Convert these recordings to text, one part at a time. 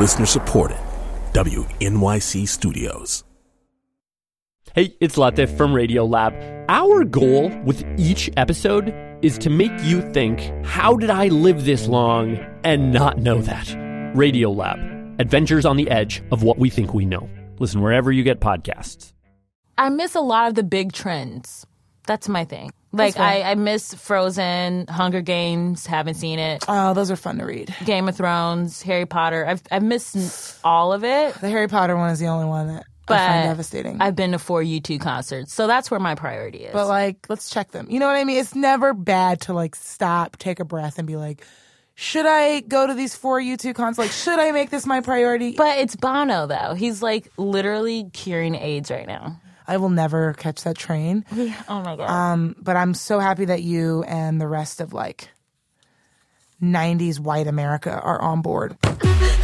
Listener supported. WNYC Studios. Hey, it's Latif from Radiolab. Our goal with each episode is to make you think, how did I live this long and not know that? Radiolab, adventures on the edge of what we think we know. Listen wherever you get podcasts. I miss a lot of the big trends. That's my thing. Like I, I miss Frozen, Hunger Games, haven't seen it. Oh, those are fun to read. Game of Thrones, Harry Potter. I've I've missed all of it. The Harry Potter one is the only one that But I find devastating. I've been to four U2 concerts, so that's where my priority is. but like, let's check them. You know what I mean? It's never bad to like stop, take a breath, and be like, should I go to these four U2 concerts? Like, should I make this my priority? but it's Bono though. He's like literally curing AIDS right now. I will never catch that train. Oh my god. Um, but I'm so happy that you and the rest of like 90s white America are on board.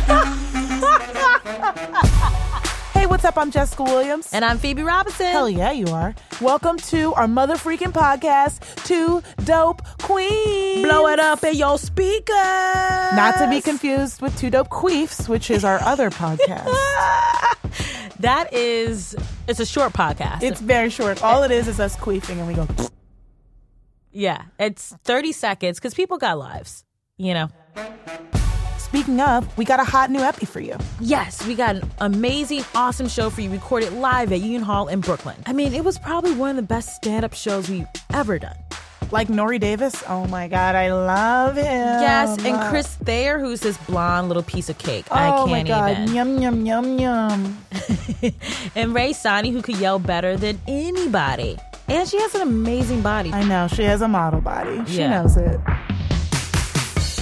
hey, what's up? I'm Jessica Williams. and I'm Phoebe Robinson. Hell yeah, you are. Welcome to our mother freaking podcast, Two Dope Queens. Blow it up in your speakers. Not to be confused with Two Dope Queefs, which is our other podcast. That is, it's a short podcast. it's very short. All it is is us queefing and we go, yeah, it's 30 seconds because people got lives. You know. Speaking of, we got a hot new epi for you. Yes, we got an amazing, awesome show for you recorded live at Union Hall in Brooklyn. I mean, it was probably one of the best stand up shows we've ever done. Like Nore Davis. Oh my God, I love him. Yes, and Chris Thayer, who's this blonde little piece of cake. I Oh can't my God, even. yum, yum, yum, yum. And Rae Sanni, who could yell better than anybody. And she has an amazing body. I know, she has a model body. She Yeah. knows it.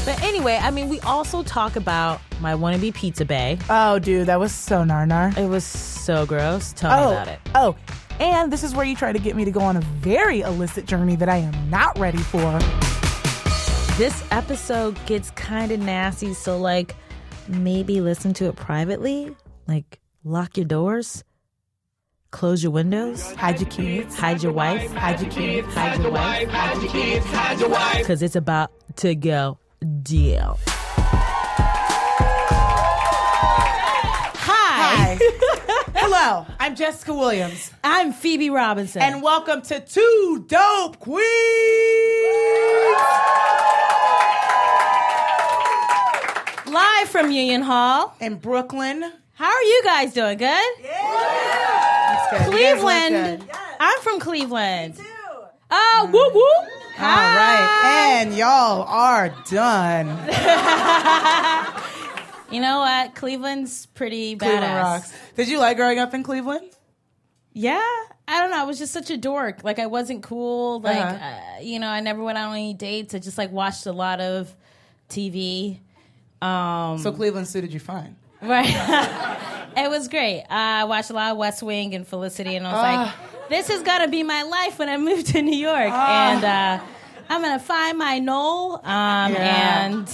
But anyway, I mean, we also talk about my wannabe pizza bay. Oh, dude, that was so narnar. It was so gross. Tell oh, me about it. Oh, and this is where you try to get me to go on a very illicit journey that I am not ready for. This episode gets kind of nasty, so like maybe listen to it privately. Like lock your doors, close your windows, Hide your kids. hide your wife, Hide your kids. hide your wife, hide your kids, hide your wife, because it's about to go down. Hi, Hi. Hello, I'm Jessica Williams, I'm Phoebe Robinson, and welcome to Two Dope Queens. live from Union Hall. In Brooklyn. How are you guys doing? Good. That's good. You guys look Cleveland. good. I'm from Cleveland. Oh, whoop whoop. All right, and y'all are done. You know what? Cleveland's pretty Cleveland badass. rocks. Did you like growing up in Cleveland? Yeah, I don't know. I was just such a dork. Like I wasn't cool. Like Uh-huh. uh, you know, I never went on any dates. I just like watched a lot of TV. Um, So Cleveland suited you fine. right. it was great. Uh, I watched a lot of West Wing and Felicity, and I was Ah. like, "This is gonna be my life when I move to New York." Ah. And uh, I'm gonna find my Noel. Um, Yeah. And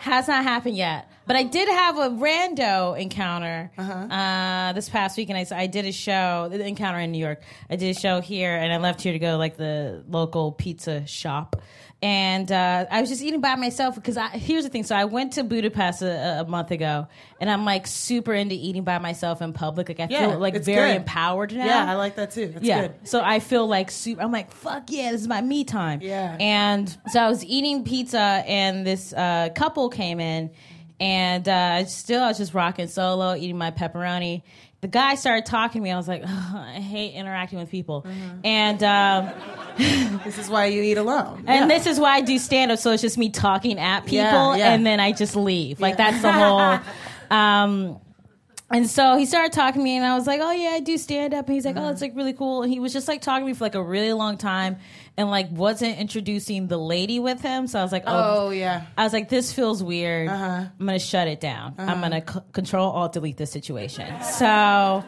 has not happened yet. But I did have a rando encounter Uh-huh. uh, this past week, and I, I did a show, the encounter in New York. I did a show here, and I left here to go like the local pizza shop. And uh, I was just eating by myself because here's the thing. So I went to Budapest a, a month ago, and I'm like super into eating by myself in public. Like I Yeah, feel like very good. empowered now. Yeah, I like that too. That's yeah. good. So I feel like super. I'm like, fuck yeah, this is my me time. Yeah. And so I was eating pizza, and this uh, couple came in, and uh, still I was just rocking solo, eating my pepperoni. The guy started talking to me. I was like, "Ugh, I hate interacting with people, Mm-hmm. and um, This is why you eat alone. and Yeah. this is why I do stand up. So it's just me talking at people, Yeah, yeah. and then I just leave. Like that's the whole. Um, and so he started talking to me, and I was like, "Oh yeah, I do stand up." And he's like, "Oh, it's like really cool." And he was just like talking to me for like a really long time, and like wasn't introducing the lady with him. So I was like, "Oh, Oh yeah. I was like, this feels weird. Uh-huh. I'm gonna shut it down. I'm gonna c- control alt delete this situation. So,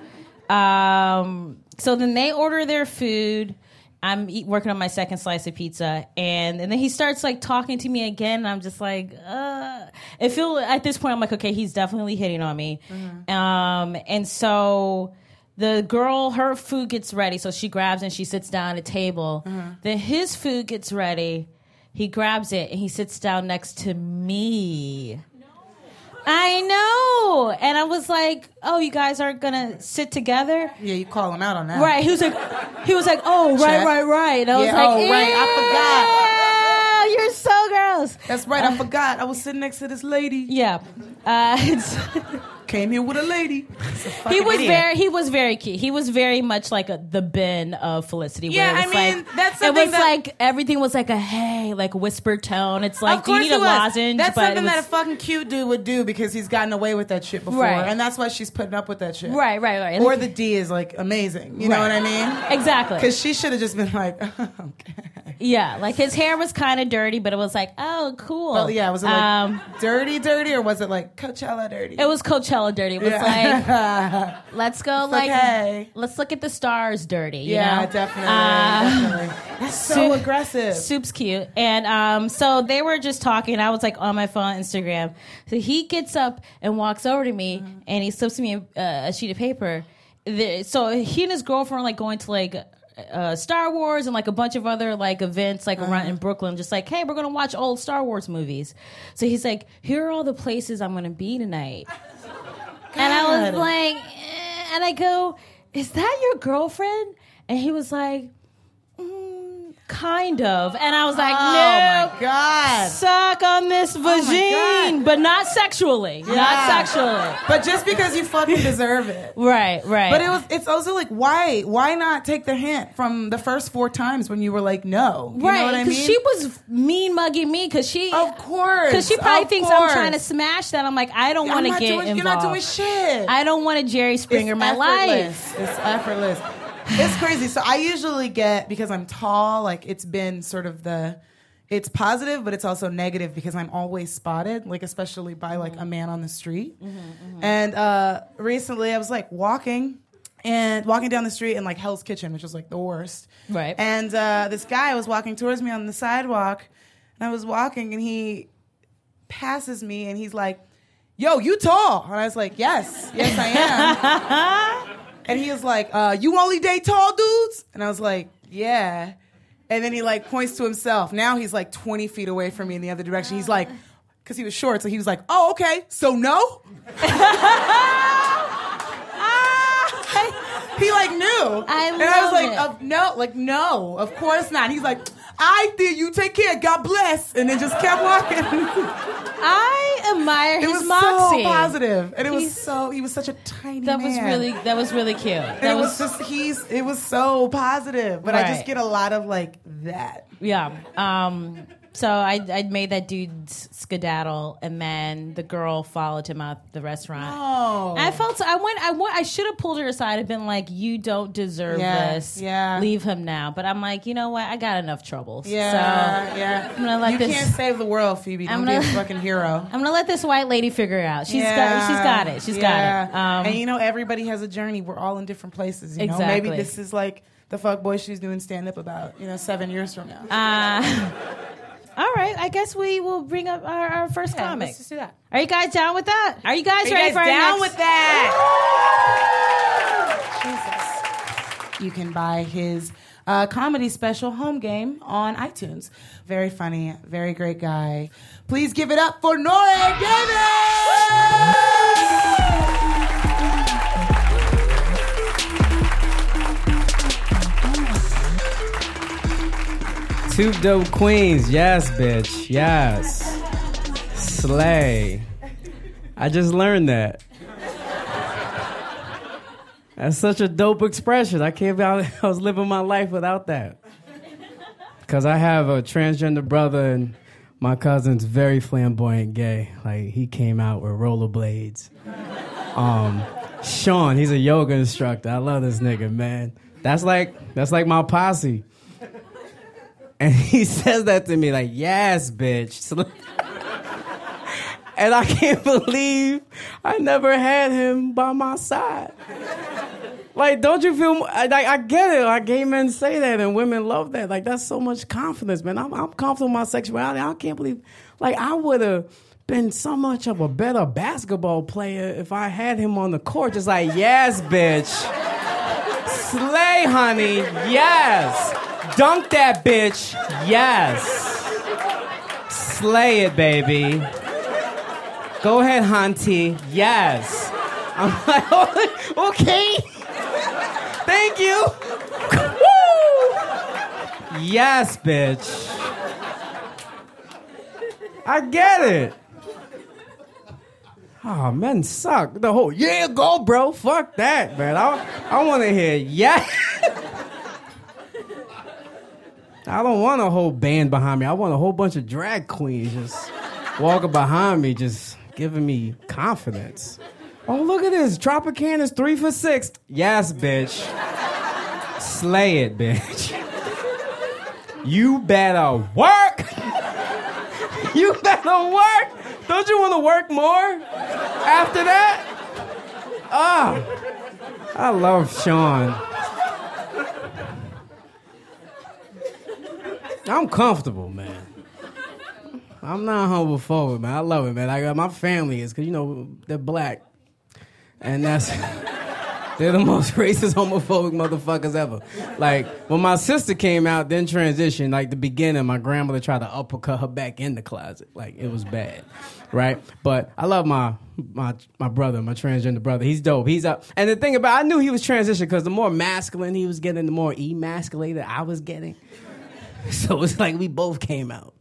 um, so then they order their food. I'm eat, working on my second slice of pizza, and and then he starts like talking to me again. And I'm just like, uh. I feel at this point I'm like, okay, he's definitely hitting on me. Um, and so the girl, her food gets ready, so she grabs and she sits down at a table. Then his food gets ready. He grabs it and he sits down next to me. I know. And I was like, oh, you guys aren't going to sit together? Yeah, you call him out on that. Right. He was like, he was like, oh, right, Check. right, right. And I was Yeah, like, oh, right, I forgot. You're so gross. That's right. I forgot. I was sitting next to this lady. Yeah. Uh, it's, Came here with a lady. he was very he was very cute. He was very much like a, the Ben of Felicity. where Yeah, it was I mean, like, that's it was that- like everything was like a hey, like whispered tone. It's like of do you need a was. lozenge? That's but it something was, that a fucking cute dude would do because he's gotten away with that shit before, Right. and that's why she's putting up with that shit. right, right, right. Or the D is like amazing. You know what I mean? exactly. Because she should have just been like, okay. Yeah, like his hair was kind of dirty, but it was like, oh, cool. Well, yeah, was it like um, dirty, dirty, or was it like Coachella dirty? it was Coachella dirty. It was like, let's go, It's like, hey. let's look at the stars dirty. You yeah, know? definitely, Uh, definitely. That's so Su- aggressive. Soup's cute. And um, so they were just talking. I was like on my phone, Instagram. So he gets up and walks over to me Mm-hmm. and he slips me a, a sheet of paper. The- so he and his girlfriend are like going to like uh, Star Wars and like a bunch of other like events like Uh-huh. around in Brooklyn, just like, hey, we're gonna watch old Star Wars movies. So he's like, here are all the places I'm gonna be tonight. And I was like, eh, and I go, is that your girlfriend? And he was like, mm, kind of. And I was like, oh no. god! Suck on this oh vagine, God. but not sexually. Not sexually. But just because you fucking deserve it. Right, right. But it was. It's also like, why? Why not take the hint from the first four times when you were like, no? You right what I mean? she was mean mugging me because she, Of course. because she probably thinks I'm trying to smash that. I'm like, I don't want to get doing, involved. You're not doing shit. I don't want to Jerry Springer it's my effortless. life. It's effortless. It's crazy. So I usually get because I'm tall. Like it's been sort of the. It's positive, but it's also negative because I'm always spotted, like especially by like a man on the street. Mm-hmm, And uh, recently, I was like walking and walking down the street in like Hell's Kitchen, which was like the worst. Right. And uh, this guy was walking towards me on the sidewalk, and I was walking, and he passes me, and he's like, "Yo, you tall?" And I was like, "Yes, yes, I am." and he was like, uh, "You only date tall dudes?" And I was like, "Yeah." And then he like points to himself. Now he's like 20 feet away from me in the other direction. He's like, because he was short, so he was like, "Oh, okay, so no." he like knew, I and I was like, it. no, like no, of course not. He's like, "I did. You take care. God bless," and then just kept walking. I admire it his was moxie. so positive, and it was so. He was such a tiny. That was really that was really cute. And That it was, just he's. It was so positive, but I just get a lot of like that. Yeah. Um, so I I made that dude skedaddle, and then the girl followed him out the restaurant. Oh, I felt I went I went I should have pulled her aside and been like, "You don't deserve Yeah, this. yeah. leave him now." But I'm like, you know what? I got enough troubles. yeah, So yeah. I'm gonna let you this. can't save the world, Phoebe. Don't I'm be a fucking hero. I'm gonna let this white lady figure it out. She's got she's got it. She's Yeah. got it. Um, and you know, everybody has a journey. We're all in different places. You know, Exactly. maybe this is like the fuck boy she's doing stand up about. You know, seven years from now. uh, all right, I guess we will bring up our, our first Yeah, comic. let's just do that. Are you guys down with that? Are you guys Are you ready guys for down next? with that? Jesus. You can buy his uh, comedy special Home Game on iTunes. Very funny, very great guy. Please give it up for Nore Davis! Two dope queens, yes, bitch, yes. Slay. I just learned that. That's such a dope expression. I can't believe I was living my life without that. Because I have a transgender brother, and my cousin's very flamboyant gay. Like, he came out with rollerblades. Um, Sean, he's a yoga instructor. I love this nigga, man. That's like that's like my posse. And he says that to me like, yes, bitch. and I can't believe I never had him by my side. Like, don't you feel? Like, I get it. Like, gay men say that, and women love that. Like, that's so much confidence, man. I'm, I'm confident in my sexuality. I can't believe. Like, I would have been so much of a better basketball player if I had him on the court. Just like, yes, bitch. Slay, honey. Yes. Dunk that bitch. Yes. Slay it, baby. Go ahead, Hanti. Yes. I'm like, okay. Thank you. Woo! Yes, bitch. I get it. Oh, men suck. The whole yeah, go, bro. Fuck that, man. I I want to hear yeah. I don't want a whole band behind me. I want a whole bunch of drag queens just walking behind me, just giving me confidence. Oh, look at this. Tropican is three for six. Yes, bitch. Slay it, bitch. You better work. you better work. Don't you want to work more after that? Ah, I love Sean. I'm comfortable, man. I'm not homophobic, man. I love it, man. I got my family is because you know they're black, and that's they're the most racist, homophobic motherfuckers ever. Like when my sister came out, then transitioned. Like the beginning, my grandmother tried to uppercut her back in the closet. Like it was bad, right? But I love my my my brother, my transgender brother. He's dope. He's up. And the thing about, I knew he was transitioned because the more masculine he was getting, the more emasculated I was getting. So it's like we both came out.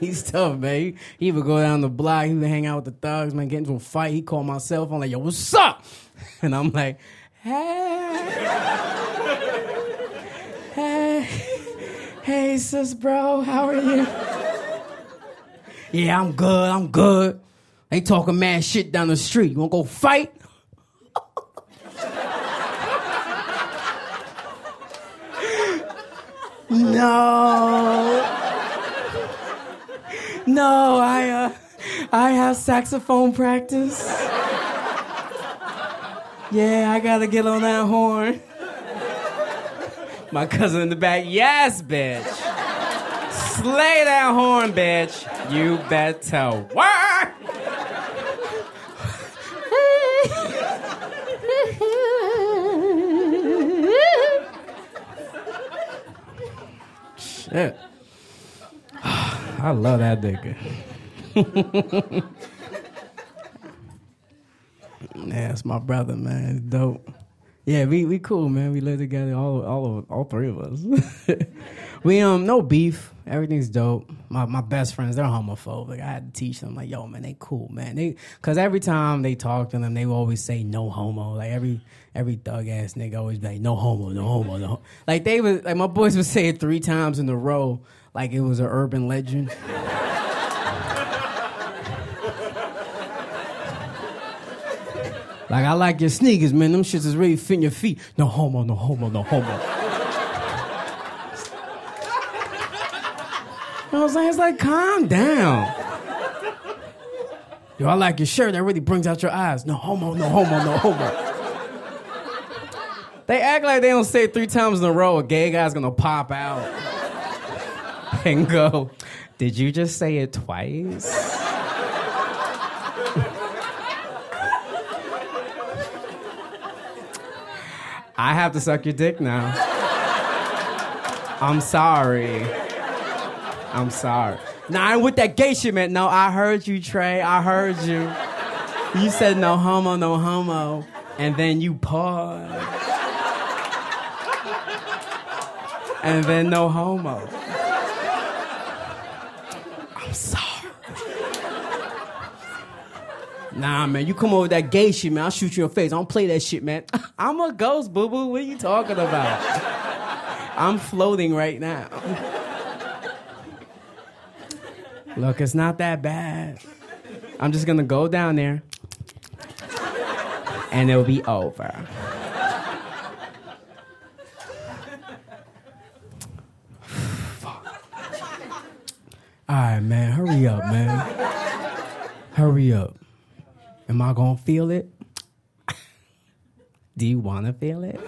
He's tough, man. He, would go down the block. He would hang out with the thugs, man, get into a fight. He called my cell phone like, yo, what's up? And I'm like, hey. hey. Hey, sis, bro. How are you? yeah, I'm good. I'm good. They talking mad shit down the street. You want to go fight? No. No, I uh, I have saxophone practice. Yeah, I gotta get on that horn. My cousin in the back, yes, bitch. Slay that horn, bitch. You better work. Shit. I love that nigga. yeah, it's my brother, man. Dope. Yeah, we we cool, man. We live together, all all of, all three of us. we um no beef. Everything's dope. My my best friends, they're homophobic. I had to teach them like, yo, man, they cool, man. They because every time they talk to them, they always say no homo. Like every every thug ass nigga always be like no homo, no homo, no. Like they was like my boys would say it three times in a row, like it was an urban legend. Like I like your sneakers, man. Them shits is really fitting your feet. No homo, no homo, no homo. I was like, it's like, calm down. Yo, I like your shirt. That really brings out your eyes. No homo, no homo, no homo. They act like they don't say three times in a row. A gay guy's gonna pop out and go, Did you just say it twice? I have to suck your dick now. I'm sorry. I'm sorry. Nah, I ain't with that gay shit, man. No, I heard you, Trey. I heard you. You said no homo, no homo. And then you paused. And then no homo. I'm sorry. Nah, man, you come over with that gay shit, man. I'll shoot you in the face. I don't play that shit, man. I'm a ghost, boo boo. What are you talking about? I'm floating right now. Look, it's not that bad. I'm just gonna go down there and it'll be over. All right, man, hurry up, man. Hurry up. Am I gonna feel it? Do you wanna feel it?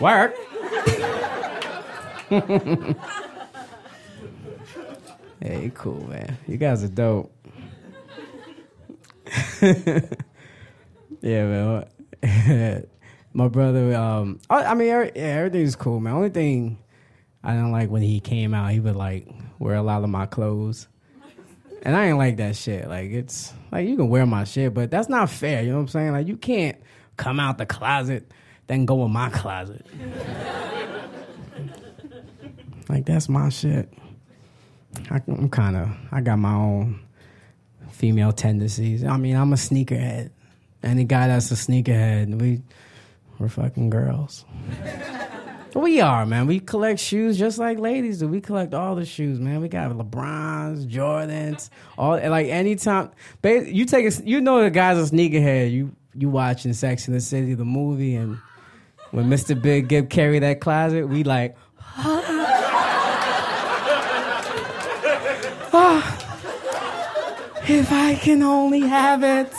Work. hey, cool, man. You guys are dope. yeah, man. My brother, um, I, I mean, yeah, everything's cool, man. Only thing I don't like when he came out, he would like wear a lot of my clothes, and I ain't like that shit. Like it's like you can wear my shit, but that's not fair. You know what I'm saying? Like you can't come out the closet then go in my closet. Like that's my shit. I, I'm kind of I got my own female tendencies. I mean, I'm a sneakerhead. Any guy that's a sneakerhead, we we're fucking girls. we are, man. We collect shoes just like ladies do. We collect all the shoes, man. We got LeBrons, Jordans, all like anytime. You take a, you know the guy's a sneakerhead. You you watching Sex in the City, the movie, and when Mr. Big Gibb Carrie that closet, we like. Oh, if I can only have it.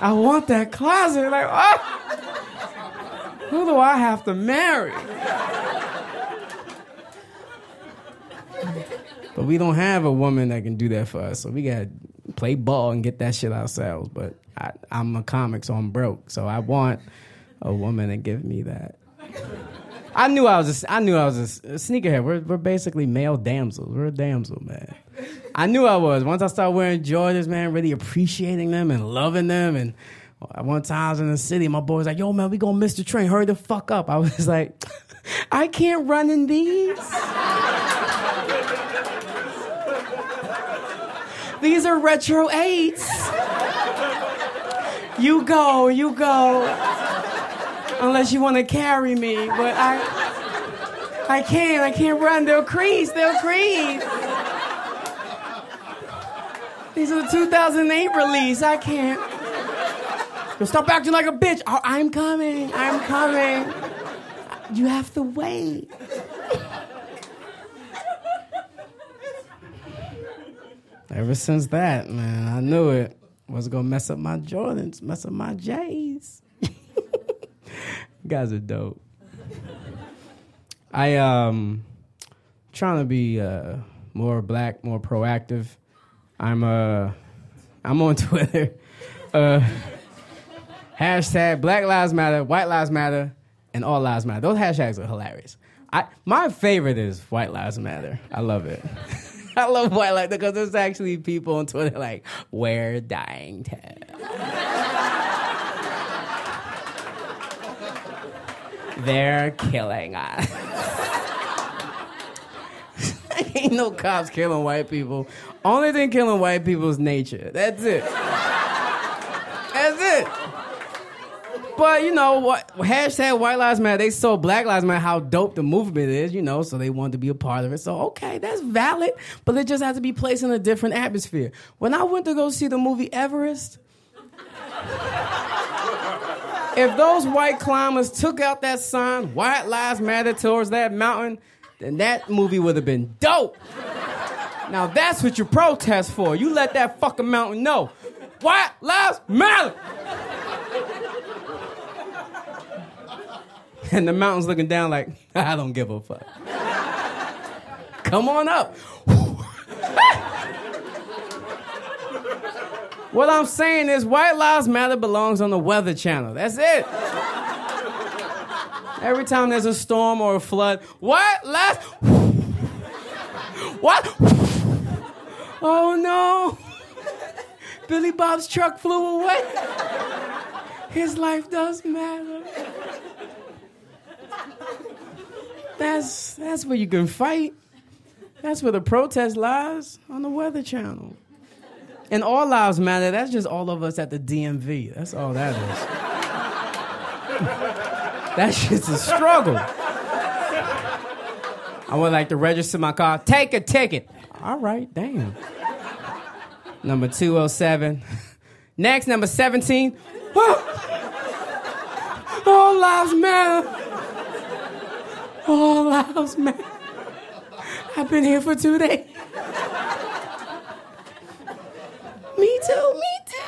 I want that closet. Like, oh, ah, who do I have to marry? But we don't have a woman that can do that for us, so we got to play ball and get that shit ourselves. But I, I'm a comic, so I'm broke. So I want a woman to give me that. I knew I was. A, I knew I was a, sneakerhead. We're we're basically male damsels. We're a damsel, man. I knew I was. Once I started wearing Jordans, man, really appreciating them and loving them. And one time I was in the city, my boy was like, "Yo, man, we gonna miss the train. Hurry the fuck up." I was like, "I can't run in these." These are retro eights. You go, you go. Unless you want to carry me, but I I can't, I can't run. They'll crease, they'll crease. These are the 2008 release. I can't. Stop acting like a bitch. Oh, I'm coming. I'm coming. You have to wait. Ever since that, man, I knew it was gonna mess up my Jordans, mess up my J's. guys are dope. I um trying to be uh, more black, more proactive. I'm uh I'm on Twitter. Uh, hashtag Black Lives Matter, White Lives Matter, and All Lives Matter. Those hashtags are hilarious. I my favorite is White Lives Matter. I love it. I love white Lives because there's actually people on Twitter like, we're dying to. They're killing us. Ain't no cops killing white people. Only thing killing white people is nature. That's it. That's it. But you know what? Hashtag White Lives Matter. They saw Black Lives Matter how dope the movement is, you know, so they wanted to be a part of it. So okay, that's valid, but it just has to be placed in a different atmosphere. When I went to go see the movie Everest, if those white climbers took out that sign, White Lives Matter towards that mountain, then that movie would have been dope. Now that's what you protest for. You let that fucking mountain know. White Lives Matter. and the mountain's looking down like, I don't give a fuck. Come on up. what I'm saying is, White Lives Matter belongs on the Weather Channel. That's it. Every time there's a storm or a flood, White Lives. What? Oh no! Billy Bob's truck flew away. His life does matter. That's that's where you can fight. That's where the protest lies on the Weather Channel. And all lives matter. That's just all of us at the DMV. That's all that is. that shit's a struggle. I would like to register my car. Take a ticket. All right, damn. Number 207. Next, number 17. all lives matter. All lives matter. I've been here for two days. Me too, me too.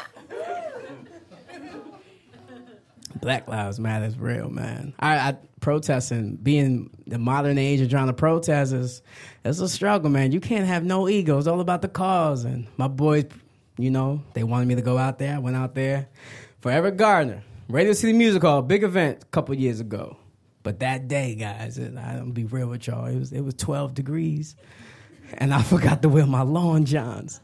Black Lives Matter is real, man. I, I protesting, being the modern age of trying to protest is it's a struggle, man. You can't have no ego. It's all about the cause. And my boys You know, they wanted me to go out there. I went out there. For Eric Garner, Radio City Music Hall, big event a couple years ago. But that day, guys, I'm gonna be real with y'all. It was it was 12 degrees, and I forgot to wear my lawn johns.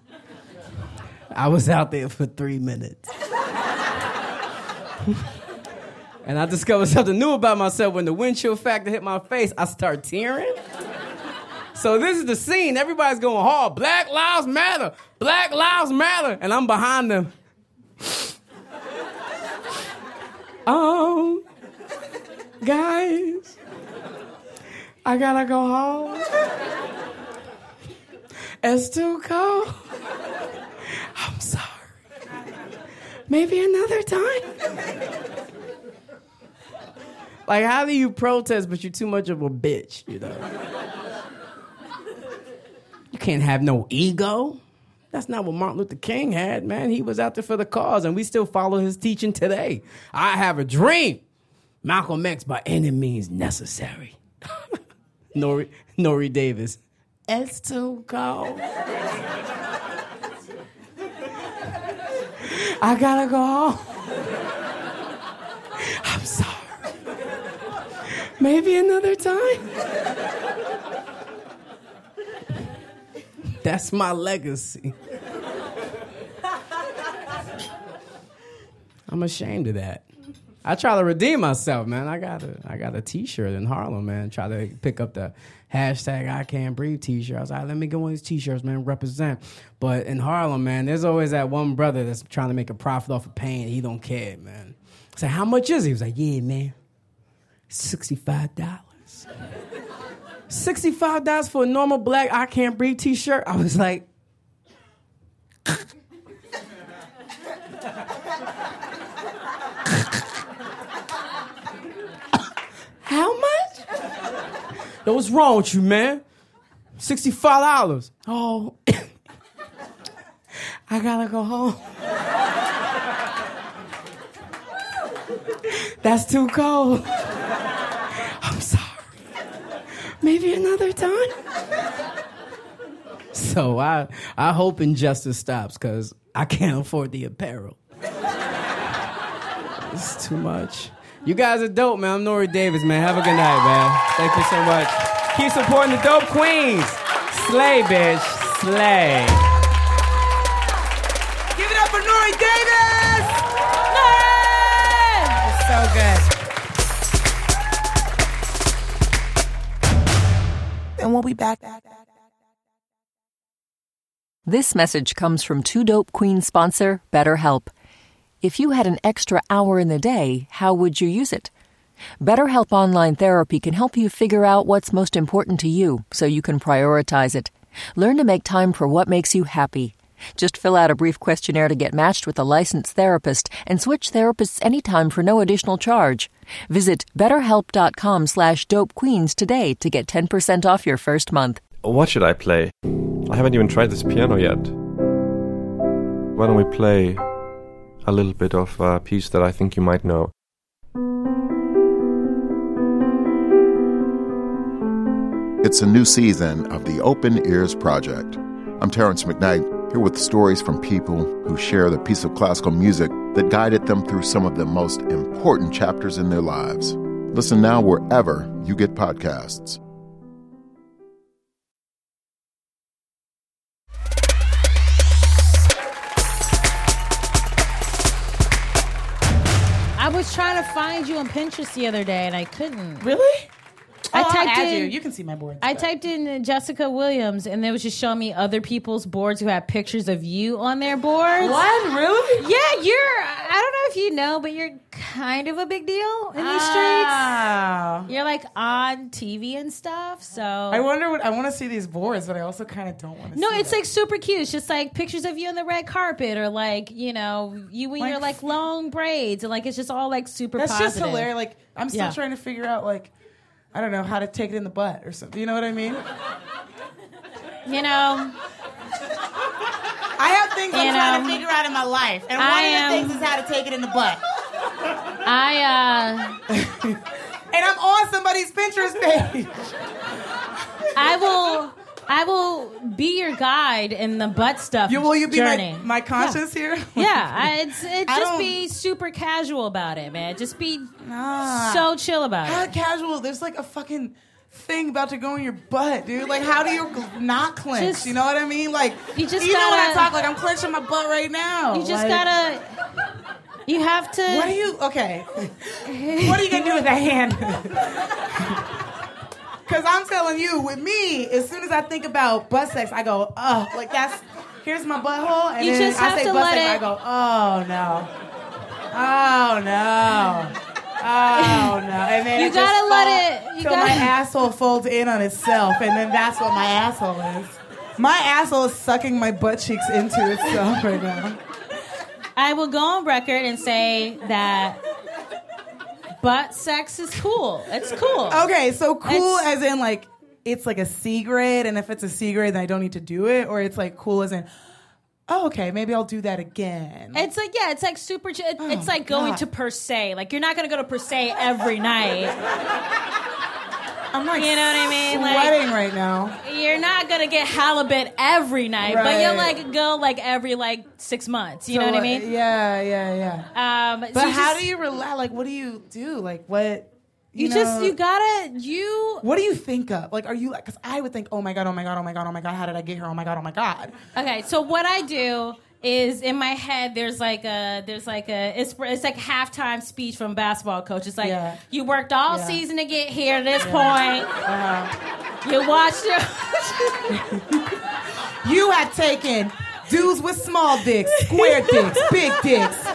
I was out there for three minutes. and I discovered something new about myself when the wind chill factor hit my face. I start tearing. So this is the scene. Everybody's going hard. Black lives matter. Black lives matter. And I'm behind them. um, guys, I gotta go home. It's too cold. I'm sorry. Maybe another time. like, how do you protest, but you're too much of a bitch, you know? You can't have no ego. That's not what Martin Luther King had, man. He was out there for the cause, and we still follow his teaching today. I have a dream. Malcolm X by any means necessary. Nore, Nore Davis. It's too cold. I gotta go home. I'm sorry. Maybe another time. That's my legacy. I'm ashamed of that. I try to redeem myself, man. I got a I got a T-shirt in Harlem, man. Try to pick up the hashtag I can't breathe T-shirt. I was like, let me get one of these T-shirts, man. Represent. But in Harlem, man, there's always that one brother that's trying to make a profit off of pain. He don't care, man. I said, how much is he? He was like, yeah, man, sixty five dollars. sixty five dollars for a normal black I can't breathe T-shirt. I was like. How much? Yo, what's wrong with you, man? Sixty-five dollars. Oh, I gotta go home. That's too cold. I'm sorry. Maybe another time. So I I hope injustice stops because I can't afford the apparel. It's too much. You guys are dope, man. I'm Nore Davis, man. Have a good night, man. Thank you so much. Keep supporting the dope queens. Slay, bitch. Slay. Give it up for Nore Davis! It's so good. And we'll be back. This message comes from Two Dope Queen sponsor, BetterHelp. If you had an extra hour in the day, how would you use it? BetterHelp Online Therapy can help you figure out what's most important to you so you can prioritize it. Learn to make time for what makes you happy. Just fill out a brief questionnaire to get matched with a licensed therapist and switch therapists anytime for no additional charge. Visit betterhelp.com slash dopequeens today to get 10% off your first month. What should I play? I haven't even tried this piano yet. Why don't we play a little bit of a piece that I think you might know? It's a new season of the Open Ears Project. I'm Terrence McKnight, here with stories from people who share the piece of classical music that guided them through some of the most important chapters in their lives. Listen now wherever you get podcasts. Find you on Pinterest the other day and I couldn't. Really? I Oh, typed in- you. You can see my boards. I but- typed in Jessica Williams and it was just showing me other people's boards who have pictures of you on their boards. What? Really? Yeah, you're. I don't know if you know, but you're kind of a big deal in these streets. Ah. You're like on TV and stuff. So I wonder what I want to see these boards, but I also kind of don't want to. no, it's them. like super cute. It's just like pictures of you on the red carpet, or like you know you in Like- your like long braids, and like it's just all like super. that's positive. just hilarious. Like I'm still Yeah. trying to figure out like I don't know how to take it in the butt or something. You know what I mean? You know, I have things I'm You trying to figure out in my life, and one I of the things is how to take it in the butt. I uh, And I'm on somebody's Pinterest page. I will I will be your guide in the butt stuff You will you be journey. my, my conscience here? yeah, I, it's, it I just be super casual about it, man. Just be Nah. so chill about How it. casual? There's like a fucking thing about to go in your butt, dude. Like, how do you not clench? Just- you know what I mean? Like, You just—you even when I gotta- talk, like I'm clenching my butt right now. You just Like, gotta. You have to. What are you? Okay. what are you gonna do with that hand? Because I'm telling you, with me, as soon as I think about butt sex, I go, oh, like that's here's my butthole, and You then just I have say to butt let sex, it- I go, oh no, oh no. Oh no! And then You it gotta let it- you till my gotta- asshole folds in on itself, and then that's what my asshole is. My asshole is sucking my butt cheeks into itself right now. I will go on record and say that butt sex is cool. It's cool. Okay, so cool It's- as in like it's like a C grade, and if it's a C grade, then I don't need to do it, or it's like cool as in, oh, okay, maybe I'll do that again. It's like yeah, it's like super. it- Oh, it's like going God. to per se. Like you're not gonna go to per se every night. I'm like, You know what I mean? Like- Sweating right now. You're not gonna get halibut every night, but you'll like go like every like six months. You know what I mean? Yeah, yeah, yeah. Um, But so how just- do you relax? Like, what do you do? Like, what? You, know- just you gotta you. What do you think of? Like, are you like? Because I would think, oh my god, oh my god, oh my god, oh my god, how did I get here? Oh my god, oh my god. Okay, so what I do is in my head there's like a there's like a it's it's like halftime speech from a basketball coach. It's like Yeah. you worked all Yeah. season to get here to this point. Uh-huh. You watched your You had taken dudes with small dicks, square dicks, big dicks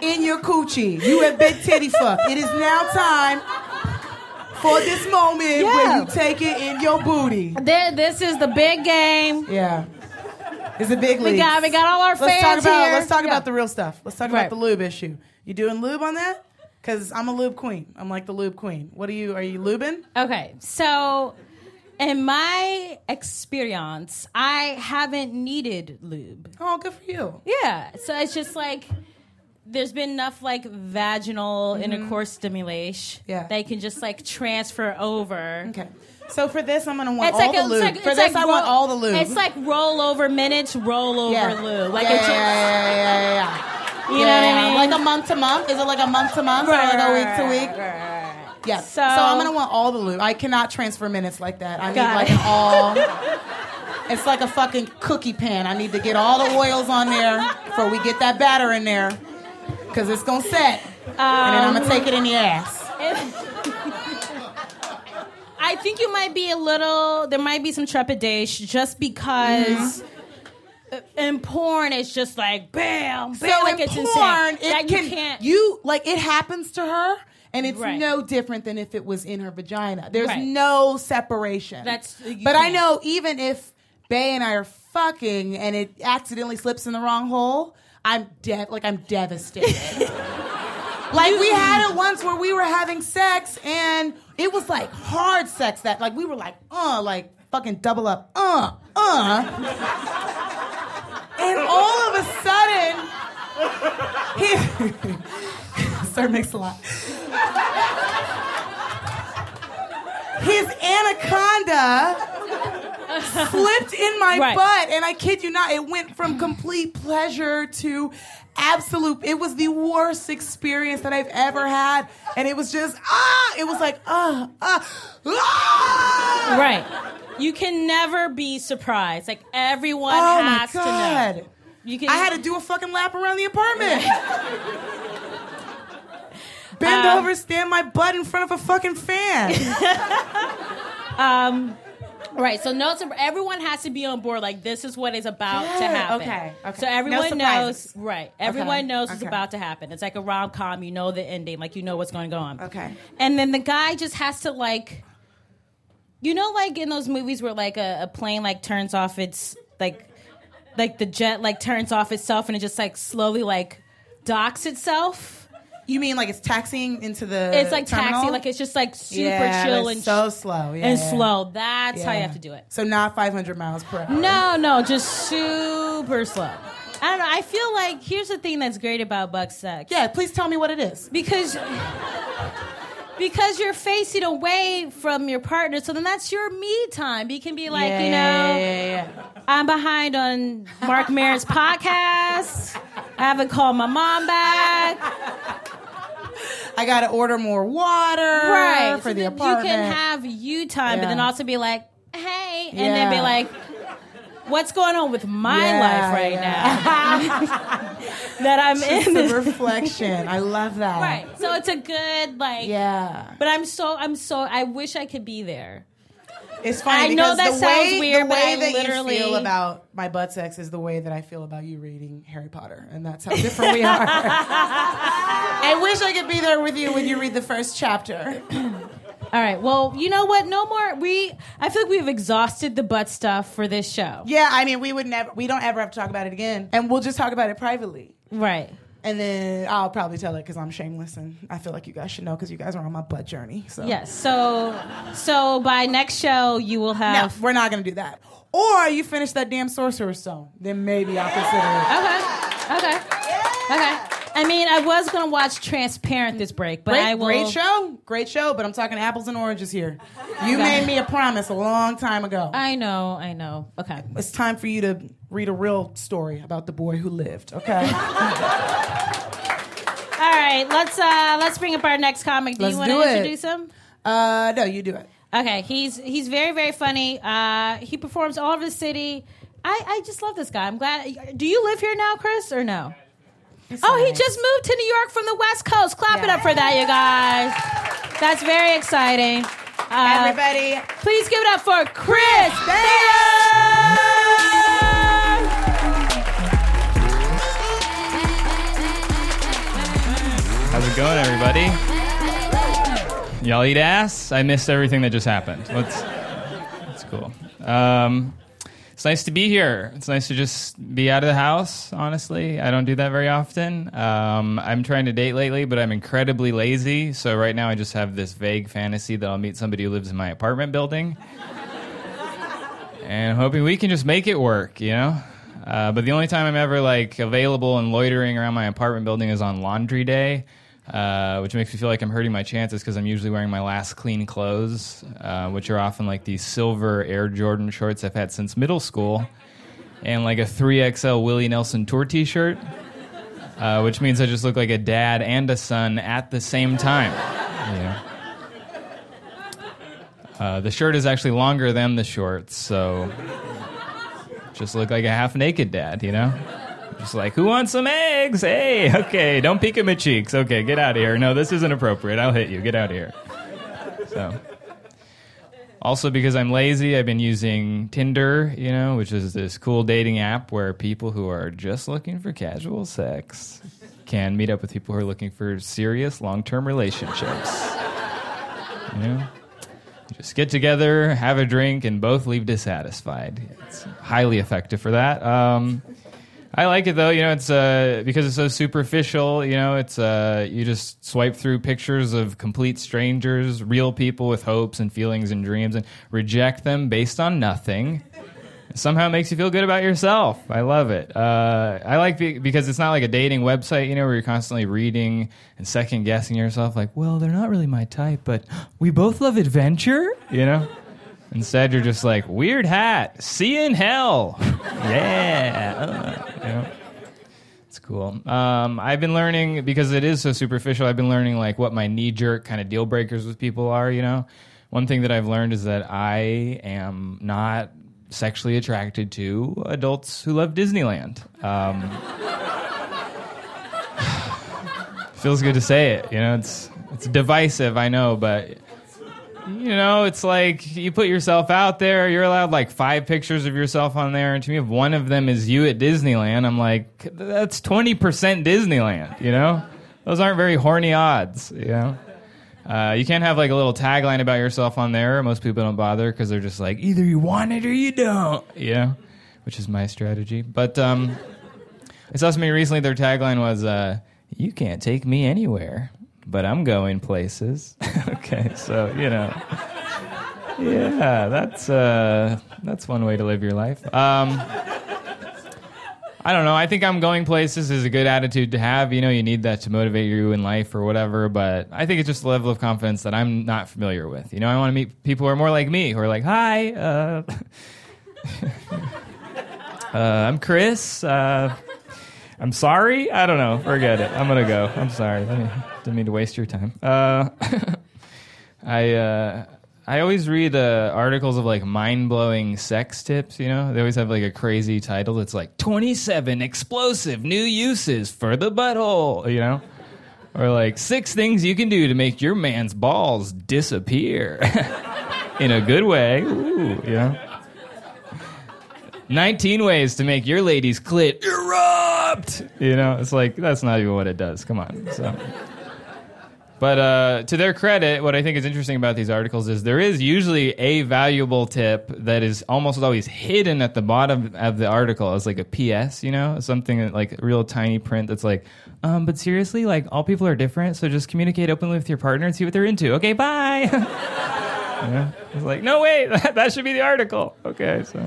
in your coochie. You have been titty fucked. It is now time for this moment where you take it in your booty. There, this is the big game. Yeah. It's a big We league. got we got all our Let's fans talk about here. let's talk Yeah. about the real stuff. Let's talk Right. about the lube issue. You doing lube on that? Because I'm a lube queen. I'm like the lube queen. What are you? Are you lubing? Okay, so in my experience, I haven't needed lube. Oh, good for you. Yeah, so it's just like there's been enough like vaginal intercourse stimulation Mm-hmm. Yeah. they can just like transfer over. Okay. So for this, I'm gonna want It's all like the lube. it's like, for this, like I want roll- all the lube. It's like rollover minutes, rollover yeah. lube. Like yeah, it's yeah, yeah, yeah. You know what I mean? Like a month to month? Is it like a month to month or like a week to week? Yeah. So, So- I'm gonna want all the lube. I cannot transfer minutes like that. I need like it. an all. It's like a fucking cookie pan. I need to get all the oils on there before we get that batter in there, cause it's gonna set, and then I'm Um, gonna take it in the ass. I think you might be a little. There might be some trepidation just because. Mm-hmm. In porn, it's just like bam, bam, So like in it's porn, insane. it that can you can't. you like it happens to her, and it's Right. no different than if it was in her vagina. There's Right. no separation. That's- but I can't. know even if Bay and I are fucking and it accidentally slips in the wrong hole, I'm dead. Like I'm devastated. like we had it once where we were having sex and it was like hard sex that like we were like uh like fucking double up uh uh. And all of a sudden, he, Sir makes a lot. His anaconda slipped in my Right. butt, and I kid you not, it went from complete pleasure to absolute. It was the worst experience that I've ever had, and it was just ah, it was like ah ah ah. Right. You can never be surprised. Like everyone Oh has to know. You can. I had to do a fucking lap around the apartment. Bend Um, over, stand my butt in front of a fucking fan. Right. So no, everyone has to be on board. Like this is what is about to happen. Okay, okay. So No everyone knows. Right. Everyone knows what's okay. about to happen. It's like a rom com. You know the ending. Like you know what's going to go on. Okay. And then the guy just has to like, you know, like in those movies where like a, a plane like turns off its like, like the jet like turns off itself and it just like slowly like docks itself. You mean like it's taxiing into the? It's like terminal? taxi. Like it's just like super yeah, chill and so slow. Yeah, and yeah. slow. That's how you have to do it. So not 500 miles per hour. No, no, just super slow. I don't know. I feel like here's the thing that's great about buck sex. Yeah, please tell me what it is. Because because you're facing away from your partner, so then that's your me time. You can be like, you know. I'm behind on Marc Maron's podcast. I haven't called my mom back. I got to order more water Right. for so the apartment. You can have you time, but then also be like, hey, and then be like, what's going on with my Yeah, life right yeah. now? that I'm Just in. the reflection. I love that. right. So it's a good, like, Yeah. but I'm so, I'm so, I wish I could be there. It's funny I know that sounds way, weird, the but way I that literally- you feel about my butt sex is the way that I feel about you reading Harry Potter, and that's how different we are. I wish I could be there with you when you read the first chapter. All right. Well, you know what? No more. We. I feel like we've exhausted the butt stuff for this show. Yeah, I mean, we would never, we don't ever have to talk about it again, and we'll just talk about it privately. Right. And then I'll probably tell it because I'm shameless, and I feel like you guys should know because you guys are on my butt journey. So Yes. So, so by next show, you will have. no, we're not gonna do that. Or you finish that damn sorcerer's stone, then maybe I'll consider it. Okay. Okay. Okay. I mean, I was gonna watch Transparent this break, but Great, I will. great show, great show. But I'm talking apples and oranges here. You made me a promise a long time ago. I know. I know. Okay. it's time for you to read a real story about the boy who lived. Okay, All right. Let's uh let's bring up our next comic. Do Let's you want to it. introduce him? uh, no, you do it. Okay, he's he's very very funny. Uh, he performs all over the city. I, I just love this guy. I'm glad. Do you live here now, Chris, or no? Oh, he nice. just moved to New York from the West Coast. Clap it up for that, you guys. That's very exciting. Uh, Everybody, please give it up for Chris Thayer. How's it going, everybody? Y'all eat ass? I missed everything that just happened. Let's, that's cool. Um, it's nice to be here. It's nice to just be out of the house, honestly. I don't do that very often. Um, I'm trying to date lately, but I'm incredibly lazy. So right now I just have this vague fantasy that I'll meet somebody who lives in my apartment building. and hoping we can just make it work, you know? Uh, but the only time I'm ever like available and loitering around my apartment building is on laundry day, uh, which makes me feel like I'm hurting my chances because I'm usually wearing my last clean clothes, uh, which are often like these silver Air Jordan shorts I've had since middle school, and like a 3XL Willie Nelson tour T-shirt, uh, which means I just look like a dad and a son at the same time. You know? Uh, the shirt is actually longer than the shorts, so just look like a half naked dad, you know? Like, who wants some eggs? Hey, okay, don't peek at my cheeks. Okay, get out of here. No, this isn't appropriate. I'll hit you. Get out of here. So, also because I'm lazy, I've been using Tinder, you know, which is this cool dating app where people who are just looking for casual sex can meet up with people who are looking for serious long term relationships. You know? Just get together, have a drink, and both leave dissatisfied. It's highly effective for that. Um, I like it though. You know, it's uh, because it's so superficial. You know, it's uh, you just swipe through pictures of complete strangers, real people with hopes and feelings and dreams, and reject them based on nothing. Somehow it makes you feel good about yourself. I love it. Uh, I like be- because it's not like a dating website, you know, where you're constantly reading and second guessing yourself. Like, well, they're not really my type, but we both love adventure. You know. Instead, you're just like weird hat. See you in hell. yeah. Uh, you know? It's cool. Um, I've been learning because it is so superficial. I've been learning like what my knee jerk kind of deal breakers with people are. You know, one thing that I've learned is that I am not sexually attracted to adults who love Disneyland. Um, feels good to say it. You know, it's it's divisive. I know, but you know, it's like you put yourself out there. You're allowed like five pictures of yourself on there, and to me, if one of them is you at Disneyland, I'm like, that's twenty percent Disneyland. You know, those aren't very horny odds. You know. Uh, you can't have like a little tagline about yourself on there. Most people don't bother because they're just like either you want it or you don't. Know, which is my strategy. But um, I saw something recently. Their tagline was, uh, "You can't take me anywhere, but I'm going places." okay, so you know, yeah, that's uh, that's one way to live your life. Um, I don't know. I think I'm going places is a good attitude to have. You know, you need that to motivate you in life or whatever. But I think it's just a level of confidence that I'm not familiar with. You know, I want to meet people who are more like me, who are like, "Hi, uh, uh, I'm Chris. Uh, I'm sorry. I don't know. Forget it. I'm gonna go. I'm sorry. Didn't mean to waste your time. Uh, I uh, I always read uh, articles of like mind blowing sex tips. You know, they always have like a crazy title. It's like 27 explosive new uses for the butthole. You know, or like six things you can do to make your man's balls disappear in a good way. Ooh, you know. 19 ways to make your lady's clit erupt. You know, it's like that's not even what it does. Come on. So but uh, to their credit, what I think is interesting about these articles is there is usually a valuable tip that is almost always hidden at the bottom of the article as like a PS, you know, something like real tiny print that's like, um, but seriously, like all people are different, so just communicate openly with your partner and see what they're into. Okay, bye. It's like, no, wait, that, that should be the article. Okay, so.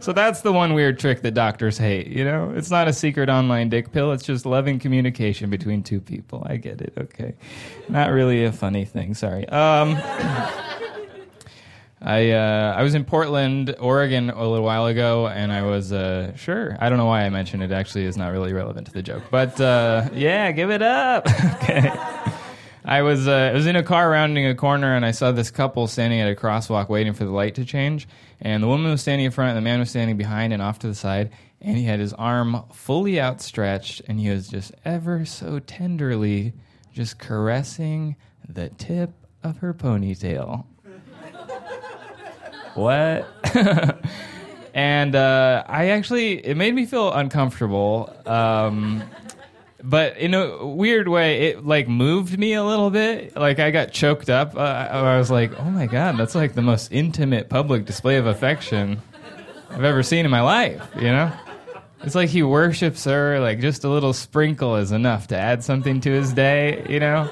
So that's the one weird trick that doctors hate. You know, it's not a secret online dick pill. It's just loving communication between two people. I get it. Okay, not really a funny thing. Sorry. Um, I uh, I was in Portland, Oregon, a little while ago, and I was uh, sure. I don't know why I mentioned it. Actually, is not really relevant to the joke, but uh, yeah, give it up. okay. I was uh, I was in a car rounding a corner and I saw this couple standing at a crosswalk waiting for the light to change. And the woman was standing in front and the man was standing behind and off to the side. And he had his arm fully outstretched and he was just ever so tenderly just caressing the tip of her ponytail. what? and uh, I actually, it made me feel uncomfortable. Um, but in a weird way, it like moved me a little bit. Like I got choked up. Uh, I was like, "Oh my god, that's like the most intimate public display of affection I've ever seen in my life." You know, it's like he worships her. Like just a little sprinkle is enough to add something to his day. You know.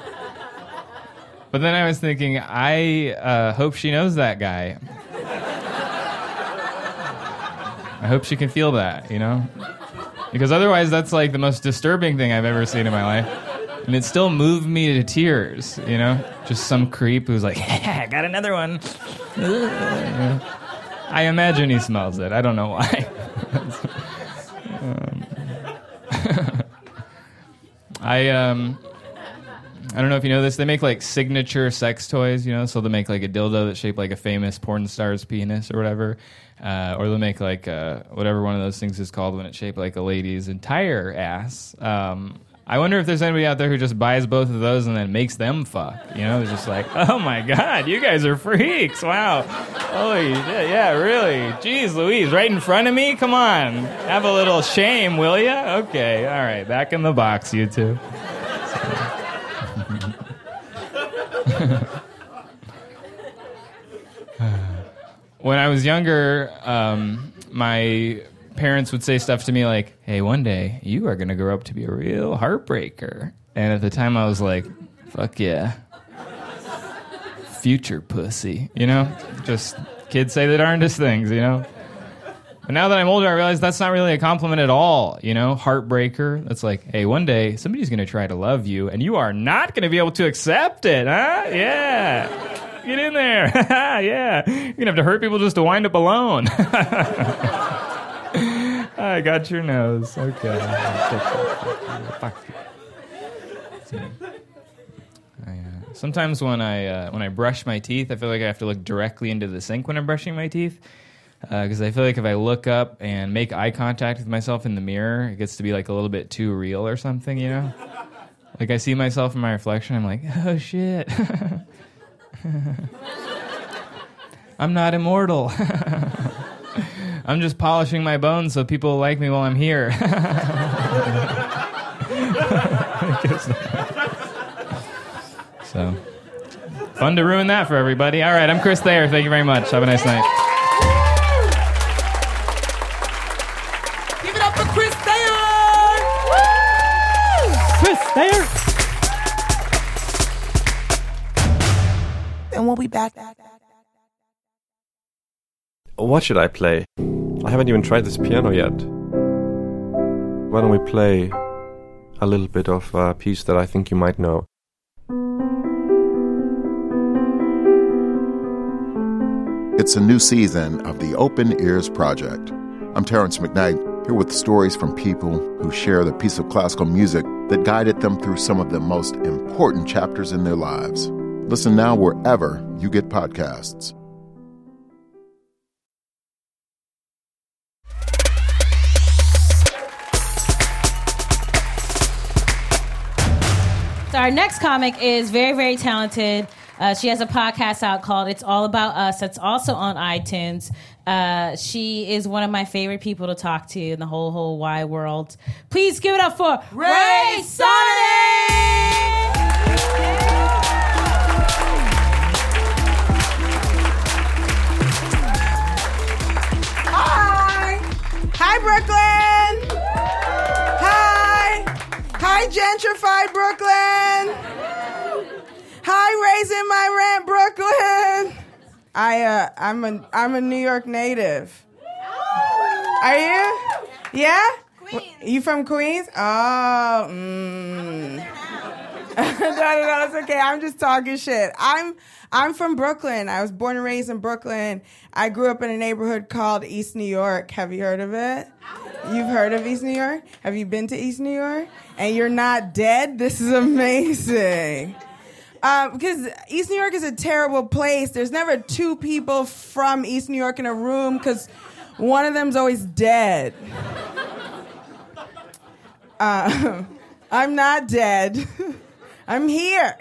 But then I was thinking, I uh, hope she knows that guy. I hope she can feel that. You know because otherwise that's like the most disturbing thing I've ever seen in my life. And it still moved me to tears, you know? Just some creep who's like, I got another one. I imagine he smells it. I don't know why. um, I um I don't know if you know this. They make like signature sex toys, you know. So they make like a dildo that's shaped like a famous porn star's penis or whatever, uh, or they'll make like uh, whatever one of those things is called when it's shaped like a lady's entire ass. Um, I wonder if there's anybody out there who just buys both of those and then makes them fuck. You know, it's just like, oh my god, you guys are freaks! Wow, holy shit, yeah, really? Jeez, Louise, right in front of me? Come on, have a little shame, will you? Okay, all right, back in the box, you two. when I was younger, um, my parents would say stuff to me like, "Hey, one day you are going to grow up to be a real heartbreaker." And at the time, I was like, "Fuck yeah." Future pussy, you know? Just kids say the darndest things, you know? But now that I'm older, I realize that's not really a compliment at all, you know? Heartbreaker. That's like, hey, one day somebody's going to try to love you and you are not going to be able to accept it, huh? Yeah. Get in there. yeah. You're going to have to hurt people just to wind up alone. I got your nose. Okay. Uh, sometimes when I uh, when I brush my teeth, I feel like I have to look directly into the sink when I'm brushing my teeth because uh, I feel like if I look up and make eye contact with myself in the mirror, it gets to be like a little bit too real or something, you know. like I see myself in my reflection, I'm like, oh shit. I'm not immortal. I'm just polishing my bones so people like me while I'm here. so, fun to ruin that for everybody. All right, I'm Chris Thayer. Thank you very much. Have a nice night. We'll be back. What should I play? I haven't even tried this piano yet. Why don't we play a little bit of a piece that I think you might know? It's a new season of the Open Ears Project. I'm Terrence McKnight, here with stories from people who share the piece of classical music that guided them through some of the most important chapters in their lives. Listen now wherever you get podcasts. So our next comic is very, very talented. Uh, she has a podcast out called "It's All About Us." That's also on iTunes. Uh, she is one of my favorite people to talk to in the whole whole wide world. Please give it up for Rae Hi. Hi, Brooklyn. Hi. Hi, gentrified Brooklyn. Hi, raising my rent, Brooklyn. I uh, I'm a I'm a New York native. Are you? Yeah. Queens. You from Queens? Oh. Mm. no, no, no, it's okay. I'm just talking shit. I'm I'm from Brooklyn. I was born and raised in Brooklyn. I grew up in a neighborhood called East New York. Have you heard of it? You've heard of East New York? Have you been to East New York? And you're not dead? This is amazing. Um, because East New York is a terrible place. There's never two people from East New York in a room because one of them's always dead. Uh, I'm not dead. I'm here.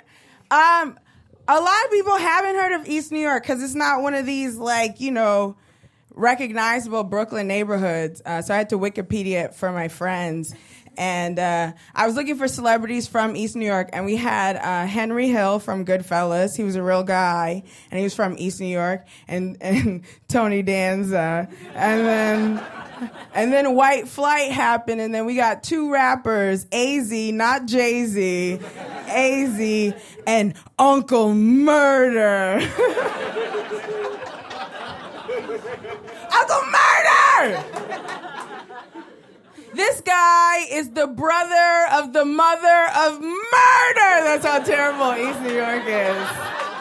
Um, a lot of people haven't heard of East New York because it's not one of these like you know recognizable Brooklyn neighborhoods. Uh, so I had to Wikipedia it for my friends. And uh, I was looking for celebrities from East New York, and we had uh, Henry Hill from Goodfellas. He was a real guy, and he was from East New York. And and Tony Danza, and then and then White Flight happened, and then we got two rappers, Az, not Jay Z, Az, and Uncle Murder. Uncle Murder! This guy is the brother of the mother of murder. That's how terrible East New York is.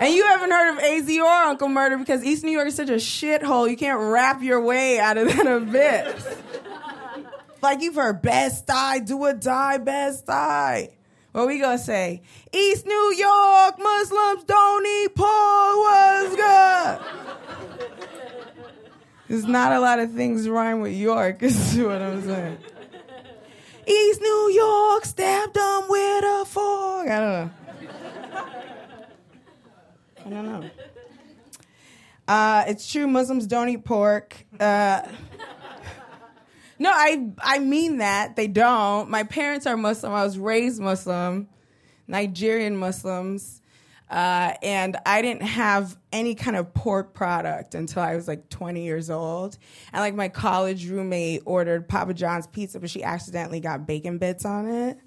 And you haven't heard of AZ or Uncle Murder because East New York is such a shithole. You can't rap your way out of that abyss. like you've heard Best Die, Do or Die, Best Die. What we gonna say? East New York Muslims don't eat pork. What's good? There's not a lot of things rhyme with York. Is what I'm saying. East New York stabbed them with a fork. I don't know. I don't know. Uh, it's true. Muslims don't eat pork. Uh, no, I I mean that they don't. My parents are Muslim. I was raised Muslim, Nigerian Muslims, uh, and I didn't have any kind of pork product until I was like 20 years old. And like my college roommate ordered Papa John's pizza, but she accidentally got bacon bits on it,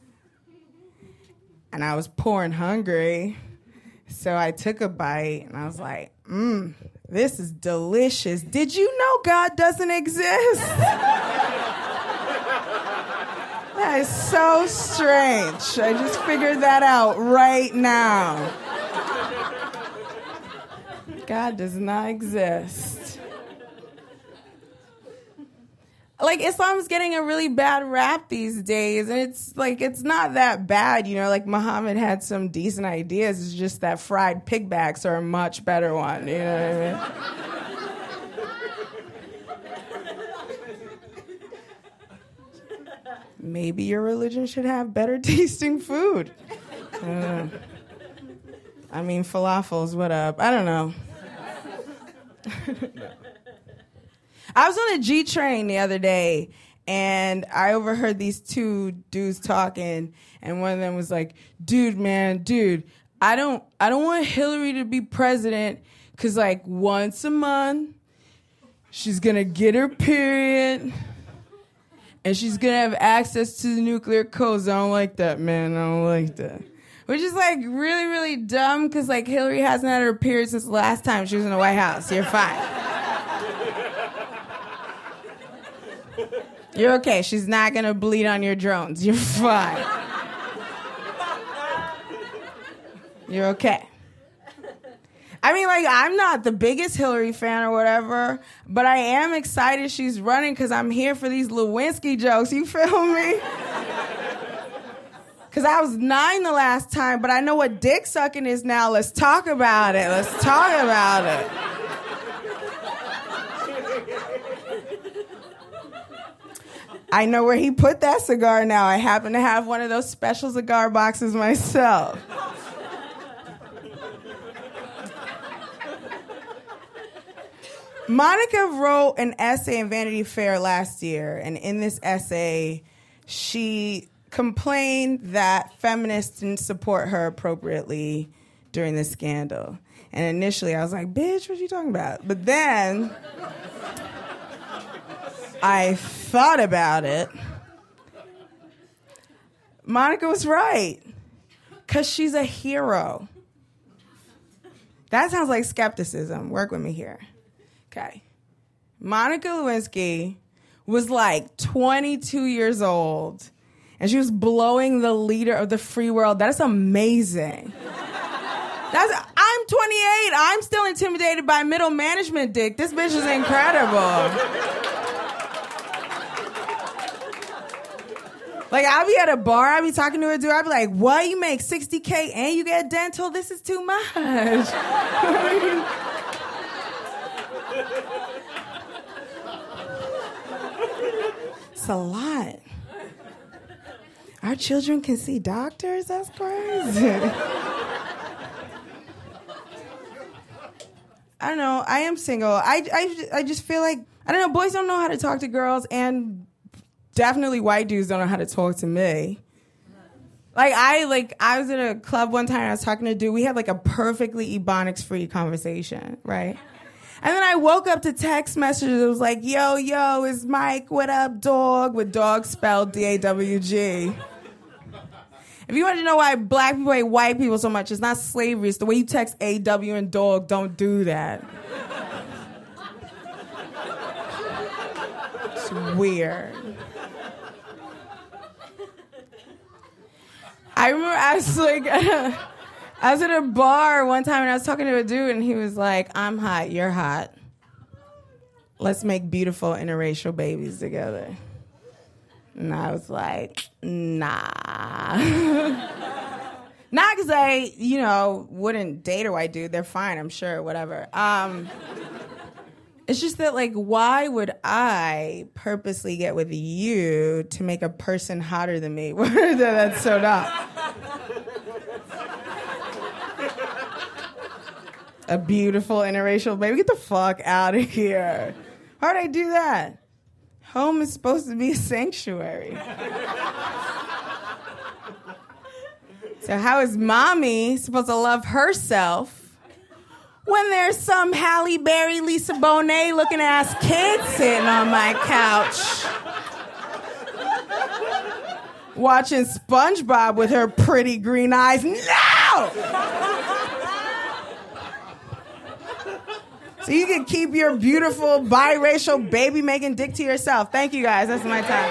and I was poor and hungry, so I took a bite and I was like, mmm. This is delicious. Did you know God doesn't exist? That is so strange. I just figured that out right now. God does not exist. Like Islam's getting a really bad rap these days, and it's like it's not that bad, you know. Like Muhammad had some decent ideas. It's just that fried pigbacks are a much better one. You know what I mean? maybe your religion should have better tasting food. Uh, I mean, falafels, what up? I don't know. I was on a G train the other day and I overheard these two dudes talking and one of them was like, "Dude, man, dude, I don't I don't want Hillary to be president cuz like once a month she's to get her period and she's gonna have access to the nuclear codes. I don't like that, man. I don't like that. Which is like really, really dumb because like Hillary hasn't had her period since the last time she was in the White House. You're fine. You're okay. She's not gonna bleed on your drones. You're fine. You're okay. I mean, like, I'm not the biggest Hillary fan or whatever, but I am excited she's running because I'm here for these Lewinsky jokes. You feel me? Because I was nine the last time, but I know what dick sucking is now. Let's talk about it. Let's talk about it. I know where he put that cigar now. I happen to have one of those special cigar boxes myself. Monica wrote an essay in Vanity Fair last year, and in this essay, she complained that feminists didn't support her appropriately during the scandal. And initially, I was like, bitch, what are you talking about? But then I thought about it. Monica was right. Because she's a hero. That sounds like skepticism. Work with me here. Okay. Monica Lewinsky was like 22 years old and she was blowing the leader of the free world. That is amazing. That's I'm 28. I'm still intimidated by middle management dick. This bitch is incredible. Like I'll be at a bar, I'll be talking to a dude, I'll be like, what? You make 60K and you get dental? This is too much. it's a lot. Our children can see doctors? That's crazy. I don't know. I am single. I, I, I just feel like, I don't know, boys don't know how to talk to girls, and definitely white dudes don't know how to talk to me. Like I like I was at a club one time I was talking to a dude. We had like a perfectly ebonics free conversation, right? And then I woke up to text messages. It was like, "Yo, yo, is Mike? What up, dog?" With dog spelled D A W G. If you want to know why black people hate white people so much, it's not slavery. It's the way you text A W and dog. Don't do that. Weird. I remember I was like, I was at a bar one time and I was talking to a dude and he was like, I'm hot, you're hot. Let's make beautiful interracial babies together. And I was like, nah. Not because I, you know, wouldn't date a white dude. They're fine, I'm sure, whatever. Um, it's just that, like, why would I purposely get with you to make a person hotter than me? That's so dumb. a beautiful interracial baby. Get the fuck out of here. How'd I do that? Home is supposed to be a sanctuary. so, how is mommy supposed to love herself? When there's some Halle Berry, Lisa Bonet looking ass kid sitting on my couch. Watching SpongeBob with her pretty green eyes. No! So you can keep your beautiful biracial baby making dick to yourself. Thank you guys. That's my time.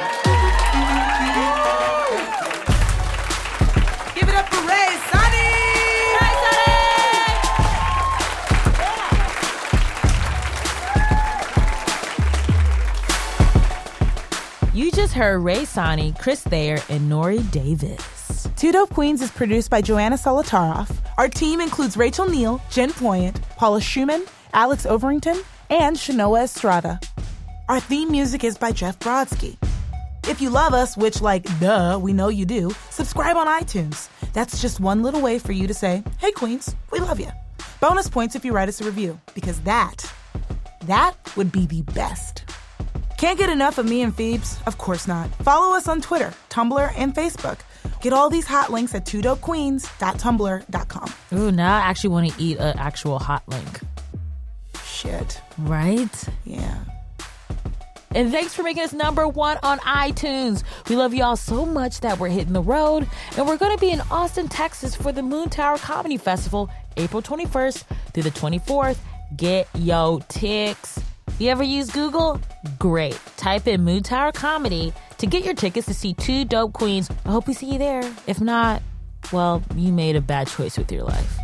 Give it up for Rae You just heard Rae Sanni, Chris Thayer, and Nore Davis. Two Dope Queens is produced by Joanna Solotaroff. Our team includes Rachel Neal, Jen Poyant, Paula Szuchman, Alex Overington, and Shanoa Estrada. Our theme music is by Jeff Brodsky. If you love us, which, like, duh, we know you do, subscribe on iTunes. That's just one little way for you to say, hey, Queens, we love you. Bonus points if you write us a review, because that, that would be the best. Can't get enough of me and Phoebes? Of course not. Follow us on Twitter, Tumblr, and Facebook. Get all these hot links at twodopequeens.tumblr.com. Ooh, now I actually want to eat an actual hot link. Shit. Right? Yeah. And thanks for making us number one on iTunes. We love y'all so much that we're hitting the road. And we're going to be in Austin, Texas for the Moontower Comedy Festival, April 21st through the 24th. Get yo ticks You ever use Google? Great. Type in Moontower Comedy to get your tickets to see two dope queens. I hope we see you there. If not, well, you made a bad choice with your life.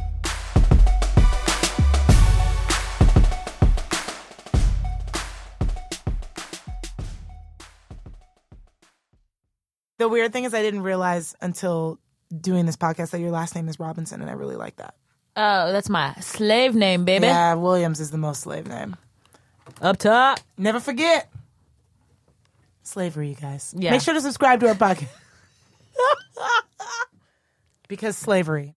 The weird thing is, I didn't realize until doing this podcast that your last name is Robinson, and I really like that. Oh, that's my slave name, baby. Yeah, Williams is the most slave name. Up top. Never forget slavery, you guys. Yeah. Make sure to subscribe to our podcast because slavery.